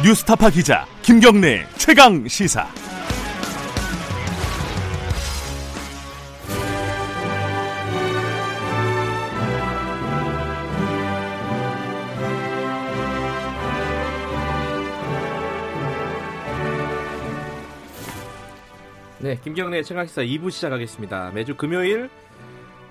뉴스타파 기자 김경래 최강 시사. 네, 김경래 최강 시사 2부 시작하겠습니다. 매주 금요일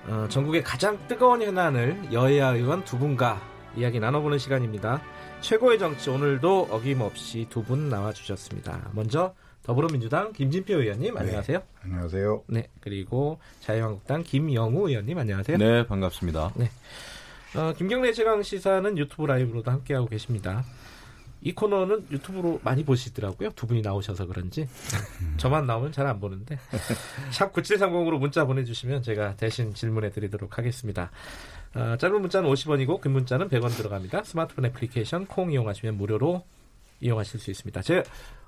어, 전국의 가장 뜨거운 현안을 여야 의원 두 분과 이야기 나눠보는 시간입니다. 최고의 정치 오늘도 어김없이 두 분 나와주셨습니다. 먼저 더불어민주당 김진표 의원님 안녕하세요. 네, 안녕하세요. 네, 그리고 자유한국당 김영우 의원님 안녕하세요. 네, 반갑습니다. 네. 어, 김경래 최강 시사는 유튜브 라이브로도 함께하고 계십니다. 이 코너는 유튜브로 많이 보시더라고요. 두 분이 나오셔서 그런지. 저만 나오면 잘 안 보는데. 샵 9730으로 문자 보내주시면 제가 대신 질문해 드리도록 하겠습니다. 어, 짧은 문자는 50원이고 긴 문자는 100원 들어갑니다. 스마트폰 애플리케이션 콩 이용하시면 무료로 이용하실 수 있습니다. 제가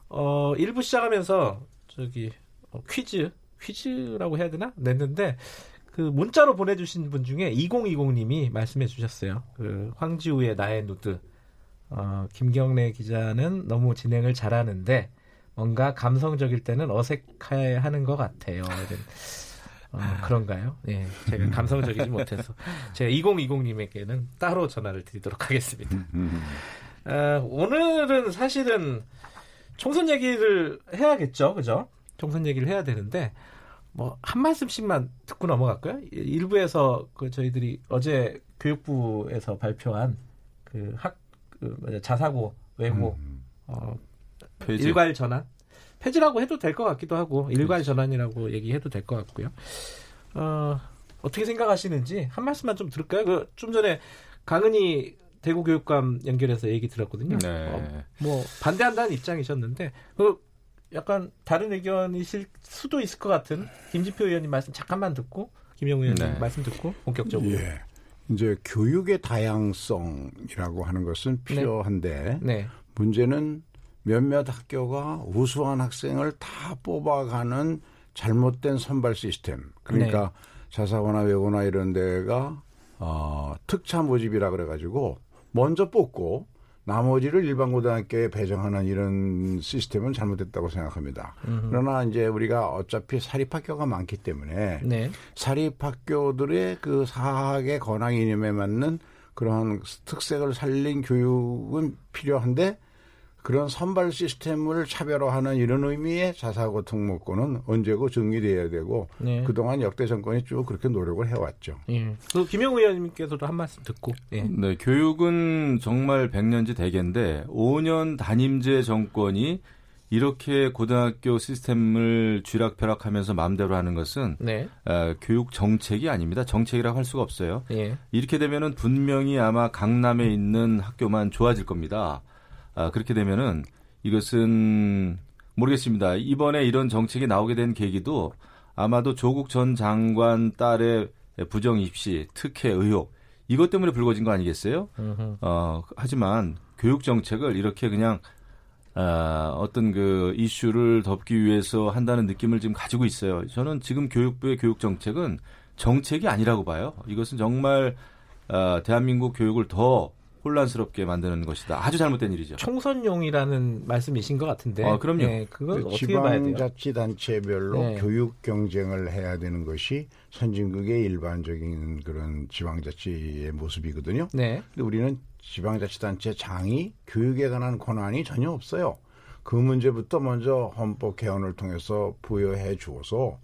어, 1부 시작하면서 저기 어, 퀴즈 퀴즈라고 해야 되나 냈는데 그 문자로 보내주신 분 중에 2020님이 말씀해 주셨어요. 그 황지우의 나의 누드. 어, 김경래 기자는 너무 진행을 잘하는데 뭔가 감성적일 때는 어색해 하는 것 같아요. 어, 그런가요? 예, 제가 감성적이지 못해서 제가 2020님에게는 따로 전화를 드리도록 하겠습니다. 어, 오늘은 사실은 총선 얘기를 해야겠죠, 그죠? 총선 얘기를 해야 되는데 뭐 한 말씀씩만 듣고 넘어갈까요? 일부에서 그 저희들이 어제 교육부에서 발표한 그 학 그 자사고 외고 음. 어. 일괄 전환 폐지라고 해도 될 것 같기도 하고 일괄 전환이라고 얘기해도 될 것 같고요. 어, 어떻게 생각하시는지 한 말씀만 좀 들을까요? 그 좀 전에 강은희 대구 교육감 연결해서 얘기 들었거든요. 네. 어, 뭐 반대한다는 입장이셨는데 그 약간 다른 의견이실 수도 있을 것 같은 김지표 의원님 말씀 잠깐만 듣고 김영우 의원님 네. 말씀 듣고 본격적으로. 예. 이제 교육의 다양성이라고 하는 것은 네. 필요한데 네. 네. 문제는 몇몇 학교가 우수한 학생을 다 뽑아가는 잘못된 선발 시스템. 그러니까 네. 자사고나 외고나 이런 데가 어, 특차 모집이라 그래가지고 먼저 뽑고 나머지를 일반 고등학교에 배정하는 이런 시스템은 잘못됐다고 생각합니다. 음흠. 그러나 이제 우리가 어차피 사립학교가 많기 때문에 네. 사립학교들의 그 사학의 권학 이념에 맞는 그러한 특색을 살린 교육은 필요한데 그런 선발 시스템을 차별화하는 이런 의미의 자사고 특목고는 언제고 정리돼야 되고 네. 그동안 역대 정권이 쭉 그렇게 노력을 해왔죠. 예. 그 김영우 의원님께서도 한 말씀 듣고. 예. 네, 교육은 정말 백년지 대계인데 5년 단임제 정권이 이렇게 고등학교 시스템을 쥐락펴락하면서 마음대로 하는 것은 네. 어, 교육 정책이 아닙니다. 정책이라고 할 수가 없어요. 예. 이렇게 되면은 분명히 아마 강남에 있는 학교만 좋아질 겁니다. 아, 그렇게 되면은 이것은 모르겠습니다. 이번에 이런 정책이 나오게 된 계기도 아마도 조국 전 장관 딸의 부정 입시, 특혜 의혹 이것 때문에 불거진 거 아니겠어요? 어, 하지만 교육 정책을 이렇게 그냥 아, 어떤 그 이슈를 덮기 위해서 한다는 느낌을 지금 가지고 있어요. 저는 지금 교육부의 교육 정책은 정책이 아니라고 봐요. 이것은 정말 아, 대한민국 교육을 더 혼란스럽게 만드는 것이다. 아주 잘못된 일이죠. 총선용이라는 말씀이신 것 같은데. 아, 그럼요. 네, 그걸 어떻게 지방자치단체별로 네. 교육 경쟁을 해야 되는 것이 선진국의 일반적인 그런 지방자치의 모습이거든요. 네. 근데 우리는 지방자치단체 장이 교육에 관한 권한이 전혀 없어요. 그 문제부터 먼저 헌법 개헌을 통해서 부여해 주어서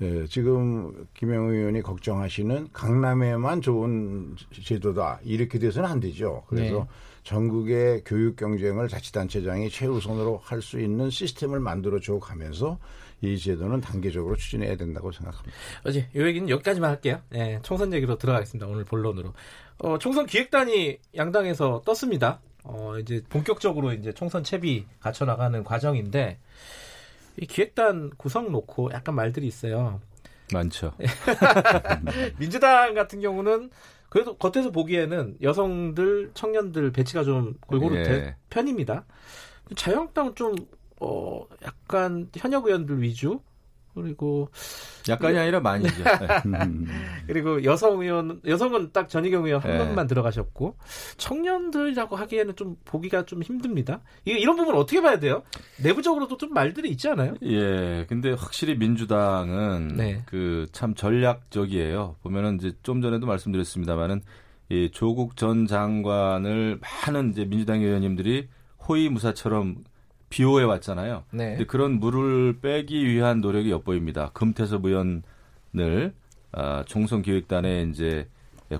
예, 지금 김영우 의원이 걱정하시는 강남에만 좋은 제도다 이렇게 돼서는 안 되죠. 그래서 네. 전국의 교육 경쟁을 자치단체장이 최우선으로 할 수 있는 시스템을 만들어 줘 가면서 이 제도는 단계적으로 추진해야 된다고 생각합니다. 어제 이 얘기는 여기까지만 할게요. 네, 총선 얘기로 들어가겠습니다. 오늘 본론으로. 어, 총선 기획단이 양당에서 떴습니다. 어, 이제 본격적으로 이제 총선 채비 갖춰 나가는 과정인데 이 기획단 구성 놓고 약간 말들이 있어요. 많죠. 민주당 같은 경우는 그래도 겉에서 보기에는 여성들, 청년들 배치가 좀 골고루 예. 된 편입니다. 자유한국당은 좀, 어, 약간 현역 의원들 위주? 그리고 약간이 아니라 많이죠. 네. 그리고 여성 의원 여성은 딱 전희경 의원 한 네. 번만 들어가셨고 청년들이라고 하기에는 좀 보기가 좀 힘듭니다. 이런 부분 어떻게 봐야 돼요? 내부적으로도 좀 말들이 있지 않아요? 예, 근데 확실히 민주당은 네. 그참 전략적이에요. 보면은 이제 좀 전에도 말씀드렸습니다만은 이 조국 전 장관을 많은 이제 민주당 의원님들이 호위무사처럼 비호해 왔잖아요. 네. 근데 그런 물을 빼기 위한 노력이 엿보입니다. 금태섭 의원을 아, 총선 기획단에 이제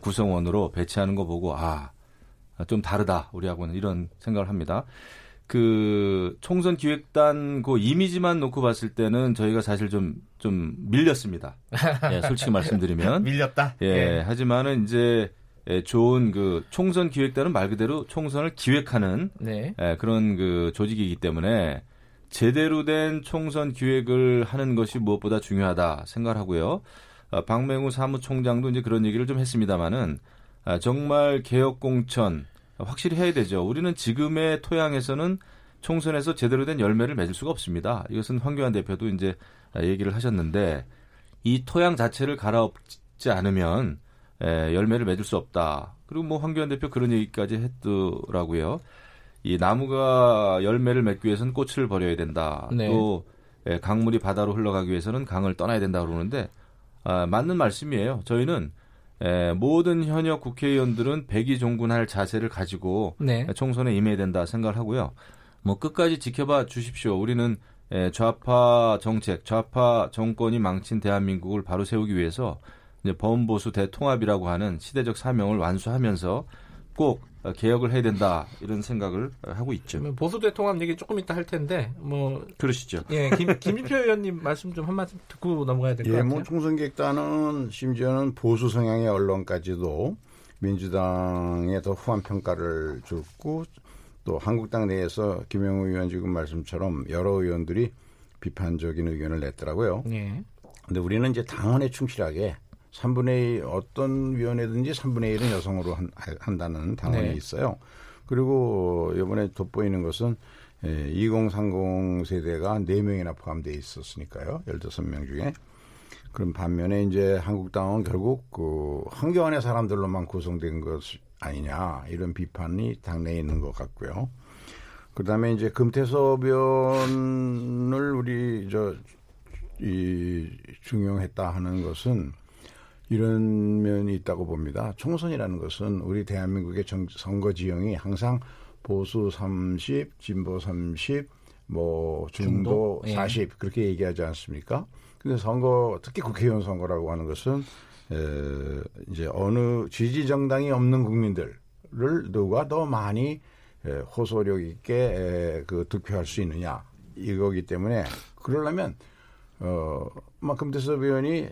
구성원으로 배치하는 거 보고 아, 좀 다르다. 우리하고는 이런 생각을 합니다. 그 총선 기획단 그 이미지만 놓고 봤을 때는 저희가 사실 좀좀 밀렸습니다. 예, 솔직히 말씀드리면 밀렸다. 예, 예. 하지만은 이제 예, 좋은 그 총선 기획단은 말 그대로 총선을 기획하는 네. 예, 그런 그 조직이기 때문에 제대로 된 총선 기획을 하는 것이 무엇보다 중요하다 생각하고요. 어, 박맹우 사무총장도 이제 그런 얘기를 좀 했습니다마는 아, 정말 개혁 공천 확실히 해야 되죠. 우리는 지금의 토양에서는 총선에서 제대로 된 열매를 맺을 수가 없습니다. 이것은 황교안 대표도 이제 얘기를 하셨는데 이 토양 자체를 갈아엎지 않으면 에, 열매를 맺을 수 없다. 그리고 뭐 황교안 대표 그런 얘기까지 했더라고요. 이 나무가 열매를 맺기 위해서는 꽃을 버려야 된다. 네. 또 에, 강물이 바다로 흘러가기 위해서는 강을 떠나야 된다 그러는데 아, 맞는 말씀이에요. 저희는 에, 모든 현역 국회의원들은 백의종군할 자세를 가지고 네. 총선에 임해야 된다 생각을 하고요. 뭐 끝까지 지켜봐 주십시오. 우리는 에, 좌파 정책, 좌파 정권이 망친 대한민국을 바로 세우기 위해서 이제 범보수 대통합이라고 하는 시대적 사명을 완수하면서 꼭 개혁을 해야 된다 이런 생각을 하고 있죠. 보수 대통합 얘기 조금 이따 할 텐데 뭐 그러시죠. 예, 김, 김진표 의원님 말씀 좀 한마디 듣고 넘어가야 될것 예, 뭐 같아요. 뭐 총선 기획단은 심지어는 보수 성향의 언론까지도 민주당에 더 후한 평가를 줬고 또 한국당 내에서 김영우 의원 지금 말씀처럼 여러 의원들이 비판적인 의견을 냈더라고요. 예. 근데 우리는 이제 당원에 충실하게 3분의 1 어떤 위원회든지 3분의 1은 여성으로 한, 한다는 당원이 네. 있어요. 그리고 이번에 돋보이는 것은 예, 2030 세대가 4명이나 포함되어 있었으니까요. 15명 중에. 그럼 반면에 이제 한국당은 결국 그 한교안의 사람들로만 구성된 것 아니냐 이런 비판이 당내에 있는 것 같고요. 그다음에 이제 금태섭 의원을 우리 저 이 중용했다 하는 것은 이런 면이 있다고 봅니다. 총선이라는 것은 우리 대한민국의 정, 선거 지형이 항상 보수 30, 진보 30, 뭐 중도, 중도? 40 예. 그렇게 얘기하지 않습니까? 근데 선거 특히 국회의원 선거라고 하는 것은 에, 이제 어느 지지 정당이 없는 국민들을 누가 더 많이 에, 호소력 있게 에, 그 득표할 수 있느냐 이거기 때문에 그러려면 어, 대섭 의원이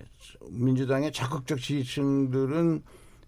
민주당의 적극적 지지층들은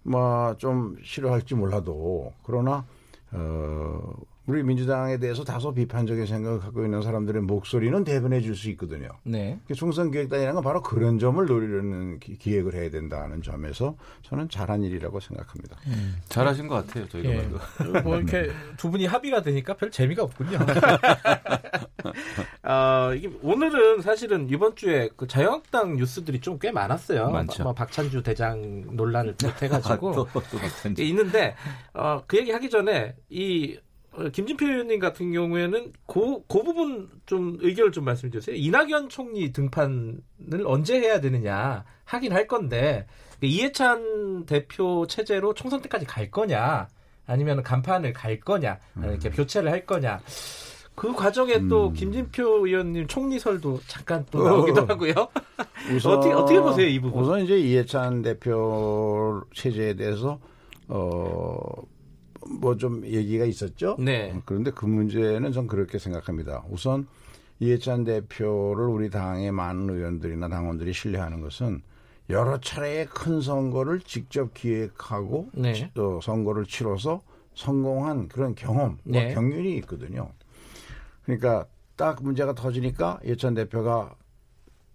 뭐 좀 싫어할지 몰라도 그러나 어, 우리 민주당에 대해서 다소 비판적인 생각을 갖고 있는 사람들의 목소리는 대변해 줄 수 있거든요. 네. 총선 기획단이라는 건 바로 그런 점을 노리려는 기, 획을 해야 된다는 점에서 저는 잘한 일이라고 생각합니다. 음. 잘하신 것 같아요, 저희가 예. 뭐 이렇게 두 분이 합의가 되니까 별 재미가 없군요. 어, 이게 오늘은 사실은 이번 주에 그 자유한국당 뉴스들이 좀 꽤 많았어요. 많죠. 뭐 박찬주 대장 논란을 비롯해가지고 아, 또, 또 있는데 어, 그 얘기 하기 전에 이 어, 김진표 의원님 같은 경우에는 그, 그 부분 좀 의견을 좀 말씀해 주세요. 이낙연 총리 등판을 언제 해야 되느냐 하긴 할 건데 이해찬 대표 체제로 총선 때까지 갈 거냐 아니면 간판을 갈 거냐 이렇게 음. 교체를 할 거냐 그 과정에 음. 또 김진표 의원님 총리설도 잠깐 또 나오기도 어. 하고요. 우선, 어떻게 어떻게 보세요 이 부분? 우선 이제 이해찬 대표 체제에 대해서 어. 뭐 좀 얘기가 있었죠. 네. 그런데 그 문제는 전 그렇게 생각합니다. 우선 이해찬 대표를 우리 당의 많은 의원들이나 당원들이 신뢰하는 것은 여러 차례의 큰 선거를 직접 기획하고 네. 또 선거를 치러서 성공한 그런 경험, 네. 경륜이 있거든요. 그러니까 딱 문제가 터지니까 이해찬 대표가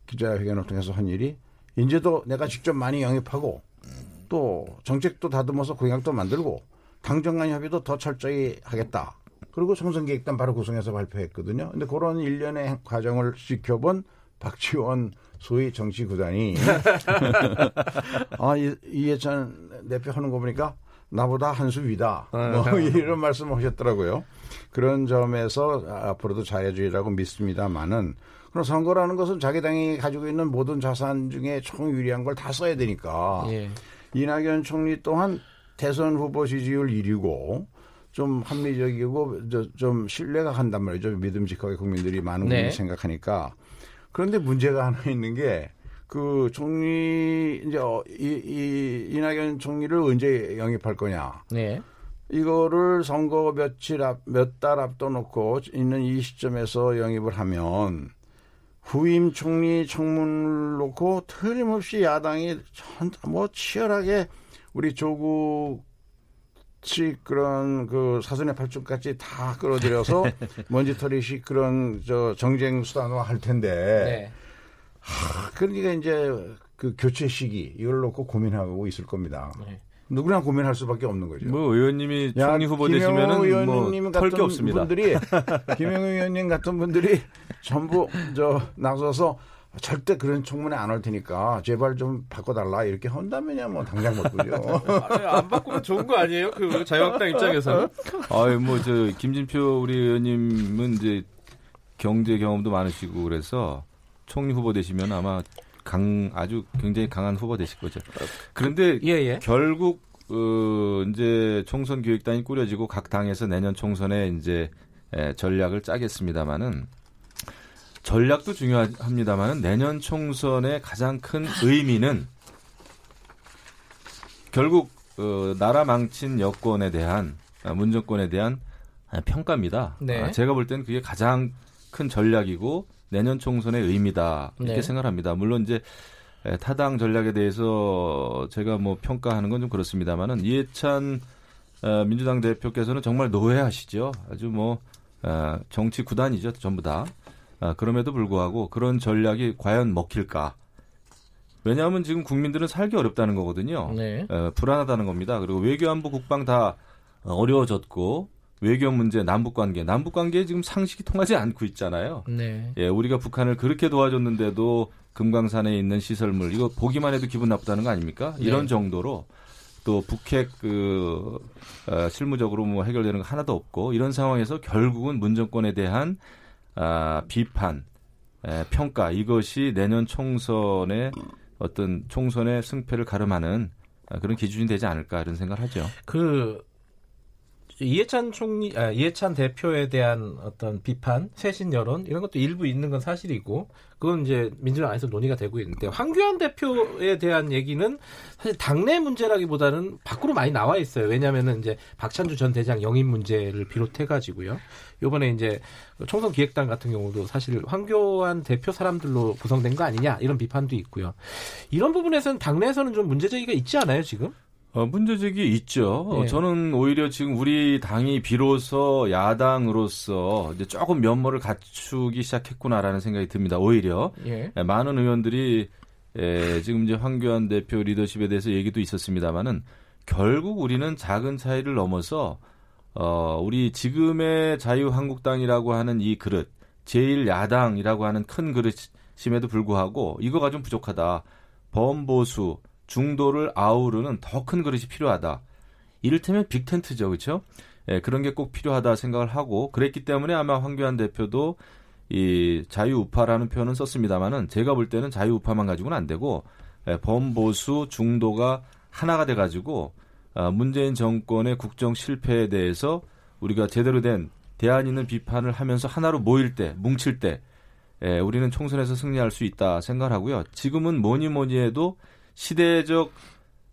기자회견을 통해서 한 일이 이제도 내가 직접 많이 영입하고 또 정책도 다듬어서 공약도 만들고 당정 간 협의도 더 철저히 하겠다. 그리고 총선기획단 바로 구성해서 발표했거든요. 근데 그런 일련의 과정을 지켜본 박지원 소위 정치 구단이 아 이, 이해찬 대표 하는 거 보니까 나보다 한 수 위다. 뭐 아. 이런 말씀을 하셨더라고요. 그런 점에서 앞으로도 자유주의라고 믿습니다만은 그럼 선거라는 것은 자기 당이 가지고 있는 모든 자산 중에 총 유리한 걸 다 써야 되니까 예. 이낙연 총리 또한 대선 후보 지지율 1위고 좀 합리적이고 좀 신뢰가 간단 말이죠. 믿음직하게 국민들이 많은 분들이 네. 생각하니까. 그런데 문제가 하나 있는 게 그 총리 이제 어, 이, 이 이낙연 총리를 언제 영입할 거냐. 네. 이거를 선거 며칠 앞 몇 달 앞둬 놓고 있는 이 시점에서 영입을 하면 후임 총리 청문을 놓고 틀림없이 야당이 뭐 치열하게 우리 조국 측 그런 그 사전의 팔뚝같이 다 끌어들여서 먼지털이식 그런 저 정쟁 수단화 할 텐데. 네. 하, 그러니까 이제 그 교체 시기 이걸 놓고 고민하고 있을 겁니다. 네. 누구나 고민할 수밖에 없는 거죠. 뭐 의원님이 총리 후보 되시면은 뭐털게 없습니다. 분들이 김영우 의원님 같은 분들이 전부 저 나서서 절대 그런 청문회 안할 테니까 제발 좀 바꿔달라 이렇게 한다면야 뭐 당장 바꾸죠. 안 바꾸면 좋은 거 아니에요? 그 자유한국당 입장에서는? 아유 뭐저 김진표 우리 의원님은 이제 경제 경험도 많으시고 그래서 총리 후보 되시면 아마 강 아주 굉장히 강한 후보 되실 거죠. 그런데 예, 예. 결국 어, 이제 총선 기획단이 꾸려지고 각 당에서 내년 총선에 이제 에, 전략을 짜겠습니다마는 전략도 중요합니다만 내년 총선의 가장 큰 의미는 결국 어, 나라 망친 여권에 대한 아, 문정권에 대한 평가입니다. 네. 아, 제가 볼 때는 그게 가장 큰 전략이고 내년 총선의 의미다 이렇게 네. 생각합니다. 물론 이제 타당 전략에 대해서 제가 뭐 평가하는 건 좀 그렇습니다만은 이해찬 어, 민주당 대표께서는 정말 노회하시죠. 아주 뭐 어, 정치 구단이죠, 전부 다. 아, 그럼에도 불구하고 그런 전략이 과연 먹힐까? 왜냐하면 지금 국민들은 살기 어렵다는 거거든요. 네. 에, 불안하다는 겁니다. 그리고 외교안보 국방 다 어려워졌고 외교 문제, 남북 관계, 남북 관계에 지금 상식이 통하지 않고 있잖아요. 네. 예, 우리가 북한을 그렇게 도와줬는데도 금강산에 있는 시설물 이거 보기만 해도 기분 나쁘다는 거 아닙니까? 네. 이런 정도로 또 북핵 그 어, 실무적으로 뭐 해결되는 거 하나도 없고 이런 상황에서 결국은 문 정권에 대한 아, 비판, 에, 평가 이것이 내년 총선의 어떤 총선의 승패를 가름하는 아, 그런 기준이 되지 않을까 이런 생각을 하죠. 그 이해찬 총리, 아, 이해찬 대표에 대한 어떤 비판, 쇄신 여론 이런 것도 일부 있는 건 사실이고 그건 이제 민주당 안에서 논의가 되고 있는데 황교안 대표에 대한 얘기는 사실 당내 문제라기보다는 밖으로 많이 나와 있어요. 왜냐하면은 이제 박찬주 전 대장 영입 문제를 비롯해 가지고요. 요번에 이제 총선 기획단 같은 경우도 사실 황교안 대표 사람들로 구성된 거 아니냐 이런 비판도 있고요. 이런 부분에서는 당내에서는 좀 문제 제기가 있지 않아요 지금? 어, 문제제기 있죠. 네. 저는 오히려 지금 우리 당이 비로소 야당으로서 이제 조금 면모를 갖추기 시작했구나라는 생각이 듭니다. 오히려 예. 예. 많은 의원들이 예, 지금 이제 황교안 대표 리더십에 대해서 얘기도 있었습니다만은 결국 우리는 작은 차이를 넘어서 어, 우리 지금의 자유한국당이라고 하는 이 그릇, 제일 야당이라고 하는 큰 그릇임에도 불구하고 이거가 좀 부족하다. 범보수 중도를 아우르는 더 큰 그릇이 필요하다. 이를테면 빅텐트죠, 그렇죠? 예, 그런 게 꼭 필요하다 생각을 하고 그랬기 때문에 아마 황교안 대표도 이 자유우파라는 표현은 썼습니다만은 제가 볼 때는 자유우파만 가지고는 안 되고 예, 범보수 중도가 하나가 돼 가지고 아, 문재인 정권의 국정 실패에 대해서 우리가 제대로 된 대안 있는 비판을 하면서 하나로 모일 때 뭉칠 때 예, 우리는 총선에서 승리할 수 있다 생각하고요. 지금은 뭐니 뭐니 해도 시대적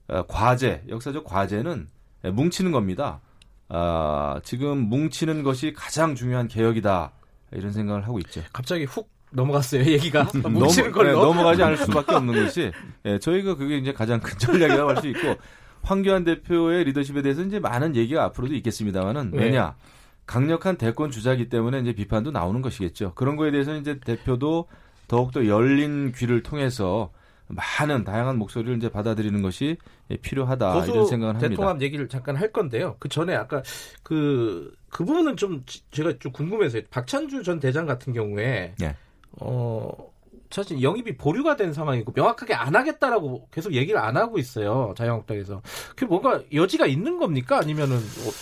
어, 과제, 역사적 과제는 뭉치는 겁니다. 아, 지금 뭉치는 것이 가장 중요한 개혁이다. 이런 생각을 하고 있죠. 갑자기 훅 넘어갔어요, 얘기가. 뭉치는 걸로. 네, 넘어가지 않을 수밖에 없는 것이, 예, 저희가 그게 이제 가장 큰 전략이라고 할 수 있고, 황교안 대표의 리더십에 대해서 이제 많은 얘기가 앞으로도 있겠습니다만은, 네. 왜냐, 강력한 대권 주자기 때문에 이제 비판도 나오는 것이겠죠. 그런 거에 대해서는 이제 대표도 더욱더 열린 귀를 통해서 많은 다양한 목소리를 이제 받아들이는 것이 필요하다 이런 생각을 합니다. 대통합 얘기를 잠깐 할 건데요. 그 전에 아까 그, 그 부분은 좀 제가 좀 궁금해서요. 박찬주 전 대장 같은 경우에 네. 어 사실 영입이 보류가 된 상황이고 명확하게 안 하겠다라고 계속 얘기를 안 하고 있어요. 자유한국당에서. 그게 뭔가 여지가 있는 겁니까? 아니면은 뭐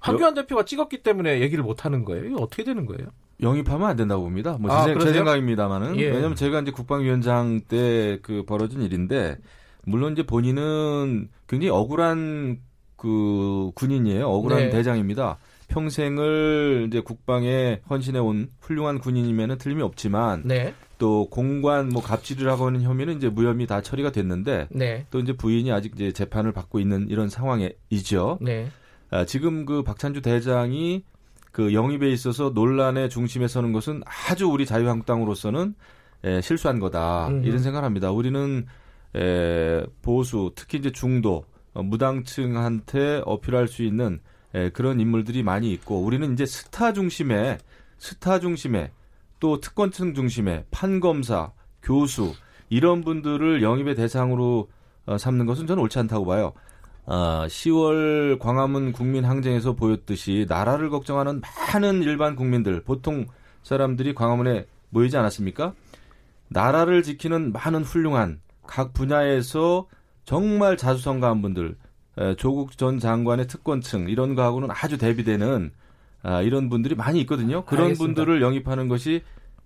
황교안 대표가 찍었기 때문에 얘기를 못 하는 거예요? 이거 어떻게 되는 거예요? 영입하면 안 된다고 봅니다. 뭐 아, 제, 제, 생각입니다만은 예. 왜냐하면 제가 이제 국방위원장 때 그 벌어진 일인데 물론 이제 본인은 굉장히 억울한 그 군인이에요. 억울한 네. 대장입니다. 평생을 이제 국방에 헌신해 온 훌륭한 군인이면은 틀림이 없지만 네. 또 공관 뭐 갑질을 하고 하는 혐의는 이제 무혐의 다 처리가 됐는데 네. 또 이제 부인이 아직 이제 재판을 받고 있는 이런 상황이죠. 네. 아, 지금 그 박찬주 대장이 그 영입에 있어서 논란의 중심에 서는 것은 아주 우리 자유한국당으로서는 에, 실수한 거다 음. 이런 생각을 합니다. 우리는 에, 보수 특히 이제 중도 어, 무당층한테 어필할 수 있는 에, 그런 인물들이 많이 있고 우리는 이제 스타 중심의 스타 중심의 또 특권층 중심의 판검사, 교수 이런 분들을 영입의 대상으로 어, 삼는 것은 저는 옳지 않다고 봐요. 어, 10월 광화문 국민항쟁에서 보였듯이 나라를 걱정하는 많은 일반 국민들, 보통 사람들이 광화문에 모이지 않았습니까? 나라를 지키는 많은 훌륭한 각 분야에서 정말 자수성가한 분들, 조국 전 장관의 특권층 이런 거하고는 아주 대비되는 아, 이런 분들이 많이 있거든요. 그런 알겠습니다. 분들을 영입하는 것이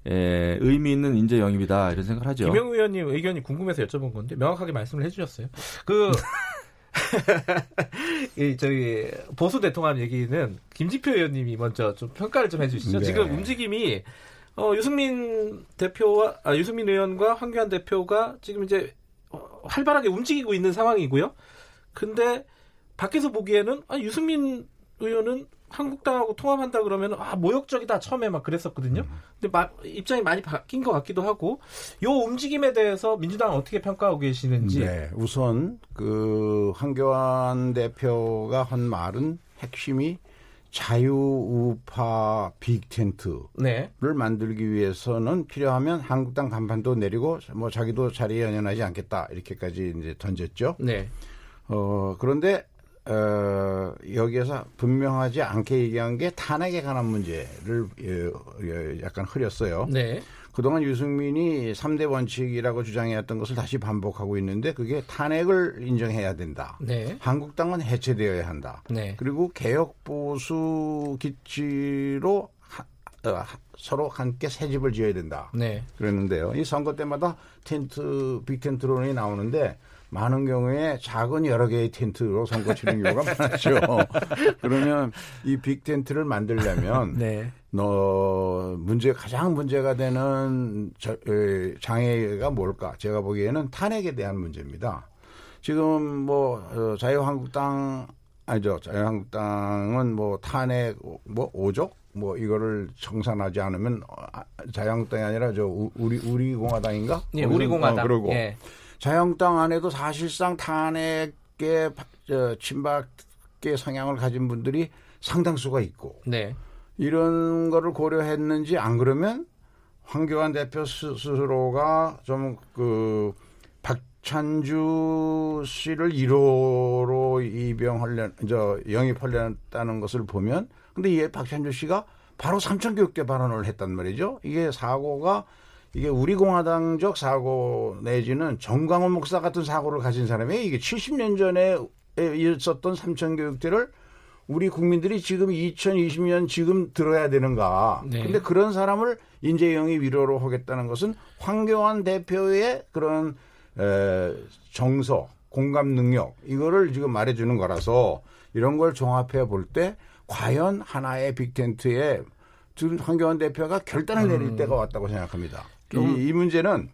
에, 의미 있는 인재 영입이다 이런 생각을 하죠. 김영 의원님 의견이 궁금해서 여쭤본 건데 명확하게 말씀을 해주셨어요. 그 이, 저희 보수 대통합 얘기는 김지표 의원님이 먼저 좀 평가를 좀 해주시죠. 네. 지금 움직임이 어, 유승민 대표와 아, 유승민 의원과 황교안 대표가 지금 이제 어, 활발하게 움직이고 있는 상황이고요. 근데 밖에서 보기에는 아, 유승민 의원은 한국당하고 통합한다 그러면 아 모욕적이다 처음에 막 그랬었거든요. 음. 근데 마, 입장이 많이 바뀐 것 같기도 하고 요 움직임에 대해서 민주당 어떻게 평가하고 계시는지. 네, 우선 그 한교안 대표가 한 말은 핵심이 자유우파 빅텐트를 네. 만들기 위해서는 필요하면 한국당 간판도 내리고 뭐 자기도 자리에 연연하지 않겠다 이렇게까지 이제 던졌죠. 네. 어 그런데 어, 여기에서 분명하지 않게 얘기한 게 탄핵에 관한 문제를 어, 약간 흐렸어요. 네. 그동안 유승민이 3대 원칙이라고 주장해왔던 것을 다시 반복하고 있는데 그게 탄핵을 인정해야 된다. 네. 한국당은 해체되어야 한다. 네. 그리고 개혁 보수 기치로 하, 어, 서로 함께 새 집을 지어야 된다. 네. 그랬는데요. 이 선거 때마다 텐트 빅텐트론이 나오는데 많은 경우에 작은 여러 개의 텐트로 선거 치는 경우가 많았죠. 그러면 이 빅 텐트를 만들려면 네. 너 문제 가장 문제가 되는 저, 에, 장애가 뭘까? 제가 보기에는 탄핵에 대한 문제입니다. 지금 뭐 어, 자유한국당 아니죠. 자유한국당은 뭐 탄핵 뭐 오족 뭐 이거를 청산하지 않으면 아, 자유한국당이 아니라 저 우리 우리 공화당인가? 네, 우리 공화당. 어, 그러고 예. 자영당 안에도 사실상 탄핵의 친박계 성향을 가진 분들이 상당수가 있고 네. 이런 거를 고려했는지 안 그러면 황교안 대표 스스로가 좀그 박찬주 씨를 1호로 입영하려 저 영입하려다는 것을 보면 근데 이게 박찬주 씨가 바로 삼천교육대 발언을 했단 말이죠. 이게 사고가 이게 우리 공화당적 사고 내지는 정광훈 목사 같은 사고를 가진 사람이 이게 70년 전에 있었던 삼천 교육대를 우리 국민들이 지금 2020년 지금 들어야 되는가. 네. 근데 그런 사람을 인재영이 위로로 하겠다는 것은 황교안 대표의 그런 에, 정서, 공감 능력 이거를 지금 말해주는 거라서 이런 걸 종합해 볼 때 과연 하나의 빅텐트에 황교안 대표가 결단을 내릴 음. 때가 왔다고 생각합니다. 이, 이 문제는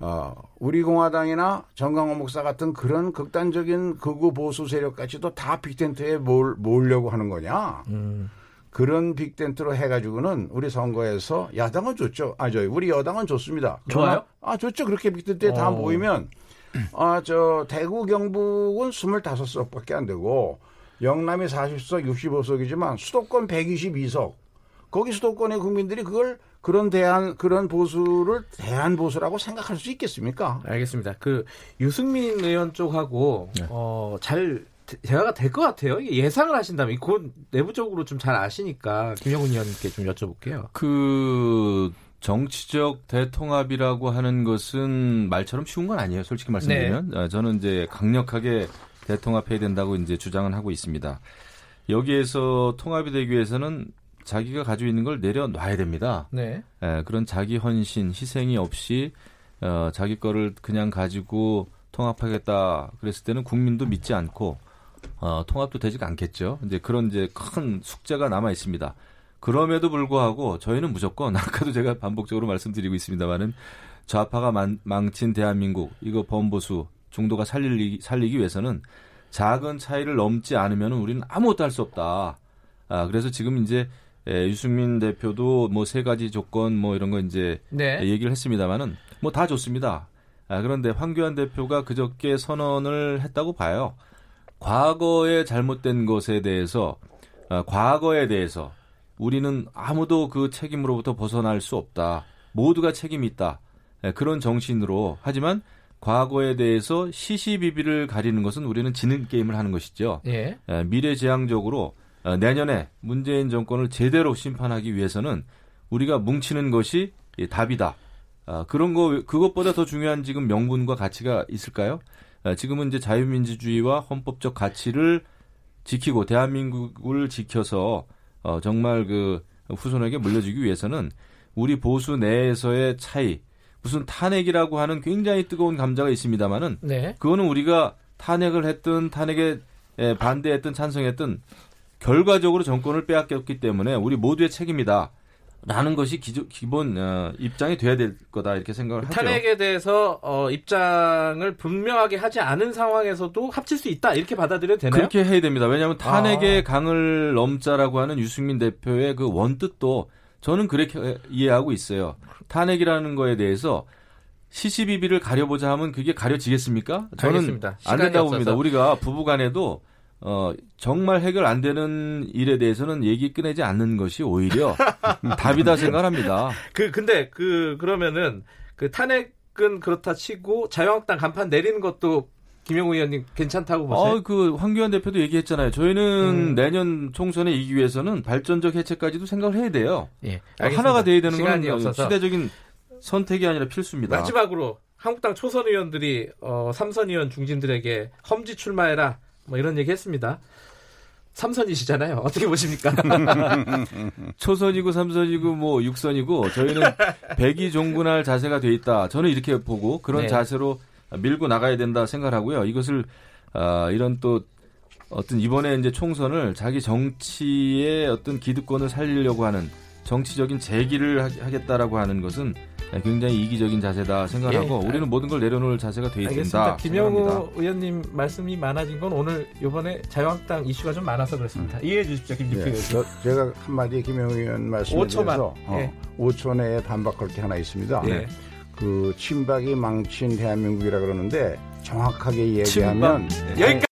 어, 우리 공화당이나 정강호 목사 같은 그런 극단적인 극우 보수 세력까지도 다 빅텐트에 몰, 모으려고 하는 거냐? 음. 그런 빅텐트로 해가지고는 우리 선거에서 야당은 좋죠. 아, 저 우리 여당은 좋습니다. 좋아요? 아, 좋죠. 그렇게 빅텐트에 어. 다 모이면 아, 저 대구 경북은 25석 밖에 안 되고 영남이 40석, 65석이지만 수도권 122석. 거기 수도권의 국민들이 그걸 그런 대한 그런 보수를 대한 보수라고 생각할 수 있겠습니까? 알겠습니다. 그 유승민 의원 쪽하고 네. 어잘 대화가 될 것 같아요. 예상을 하신다면 곧 내부적으로 좀 잘 아시니까 김영훈 의원님께 좀 여쭤볼게요. 그 정치적 대통합이라고 하는 것은 말처럼 쉬운 건 아니에요. 솔직히 말씀드리면 네. 저는 이제 강력하게 대통합해야 된다고 이제 주장은 하고 있습니다. 여기에서 통합이 되기 위해서는 자기가 가지고 있는 걸 내려놔야 됩니다. 네. 에, 그런 자기 헌신, 희생이 없이 어, 자기 거를 그냥 가지고 통합하겠다 그랬을 때는 국민도 믿지 않고 어, 통합도 되지 않겠죠. 이제 그런 이제 큰 숙제가 남아 있습니다. 그럼에도 불구하고 저희는 무조건 아까도 제가 반복적으로 말씀드리고 있습니다만은 좌파가 만, 망친 대한민국 이거 범보수 중도가 살리기, 살리기 위해서는 작은 차이를 넘지 않으면 우리는 아무것도 할 수 없다. 아, 그래서 지금 이제 에, 유승민 대표도 뭐 세 가지 조건 뭐 이런 거 이제 네. 얘기를 했습니다만은 뭐 다 좋습니다. 아, 그런데 황교안 대표가 그저께 선언을 했다고 봐요. 과거에 잘못된 것에 대해서 아, 과거에 대해서 우리는 아무도 그 책임으로부터 벗어날 수 없다. 모두가 책임이 있다. 예, 그런 정신으로 하지만 과거에 대해서 시시비비를 가리는 것은 우리는 지는 게임을 하는 것이죠. 예. 예 미래지향적으로 어, 내년에 문재인 정권을 제대로 심판하기 위해서는 우리가 뭉치는 것이 답이다. 아, 그런 거 그것보다 더 중요한 지금 명분과 가치가 있을까요? 아, 지금은 이제 자유민주주의와 헌법적 가치를 지키고 대한민국을 지켜서 어, 정말 그 후손에게 물려주기 위해서는 우리 보수 내에서의 차이 무슨 탄핵이라고 하는 굉장히 뜨거운 감자가 있습니다만은 네. 그거는 우리가 탄핵을 했든 탄핵에 반대했든 찬성했든 결과적으로 정권을 빼앗겼기 때문에 우리 모두의 책임이다. 라는 것이 기, 본 어, 입장이 돼야 될 거다 이렇게 생각을 하죠. 탄핵에 대해서 어, 입장을 분명하게 하지 않은 상황에서도 합칠 수 있다 이렇게 받아들여도 되나요? 그렇게 해야 됩니다. 왜냐하면 탄핵의 아. 강을 넘자라고 하는 유승민 대표의 그 원뜻도 저는 그렇게 이해하고 있어요. 탄핵이라는 거에 대해서 시시비비를 가려보자 하면 그게 가려지겠습니까? 저는 알겠습니다. 안 된다고 봅니다. 우리가 부부간에도 어, 정말 해결 안 되는 일에 대해서는 얘기 꺼내지 않는 것이 오히려 답이다 생각합니다. 그, 근데 그, 그러면은 그 탄핵은 그렇다 치고 자유한국당 간판 내리는 것도 김영우 의원님 괜찮다고 보세요? 어, 그 황교안 대표도 얘기했잖아요. 저희는 음. 내년 총선에 이기 위해서는 발전적 해체까지도 생각을 해야 돼요. 예, 하나가 돼야 되는 건 없어서. 시대적인 선택이 아니라 필수입니다. 마지막으로 한국당 초선 의원들이 어, 삼선 의원 중진들에게 험지 출마해라 뭐 이런 얘기 했습니다. 삼선이시잖아요. 어떻게 보십니까? 초선이고 삼선이고 뭐 육선이고 저희는 백이 종군할 자세가 돼 있다. 저는 이렇게 보고 그런 네. 자세로 밀고 나가야 된다 생각하고요. 이것을 아, 이런 또 어떤 이번에 이제 총선을 자기 정치의 어떤 기득권을 살리려고 하는 정치적인 재기를 하겠다라고 하는 것은 굉장히 이기적인 자세다 생각하고 예. 우리는 모든 걸 내려놓을 자세가 돼 있습니다. 김영우 의원님 말씀이 많아진 건 오늘 이번에 자유한국당 이슈가 좀 많아서 그렇습니다. 음. 이해해 주십시오, 김기표 예. 의원. 제가 한마디 김영우 의원 말씀에 5초만. 대해서 어, 예. 5초 내에 반박할 게 하나 있습니다. 예. 그 친박이 망친 대한민국이라 그러는데 정확하게 얘기하면 친박. 여기까지.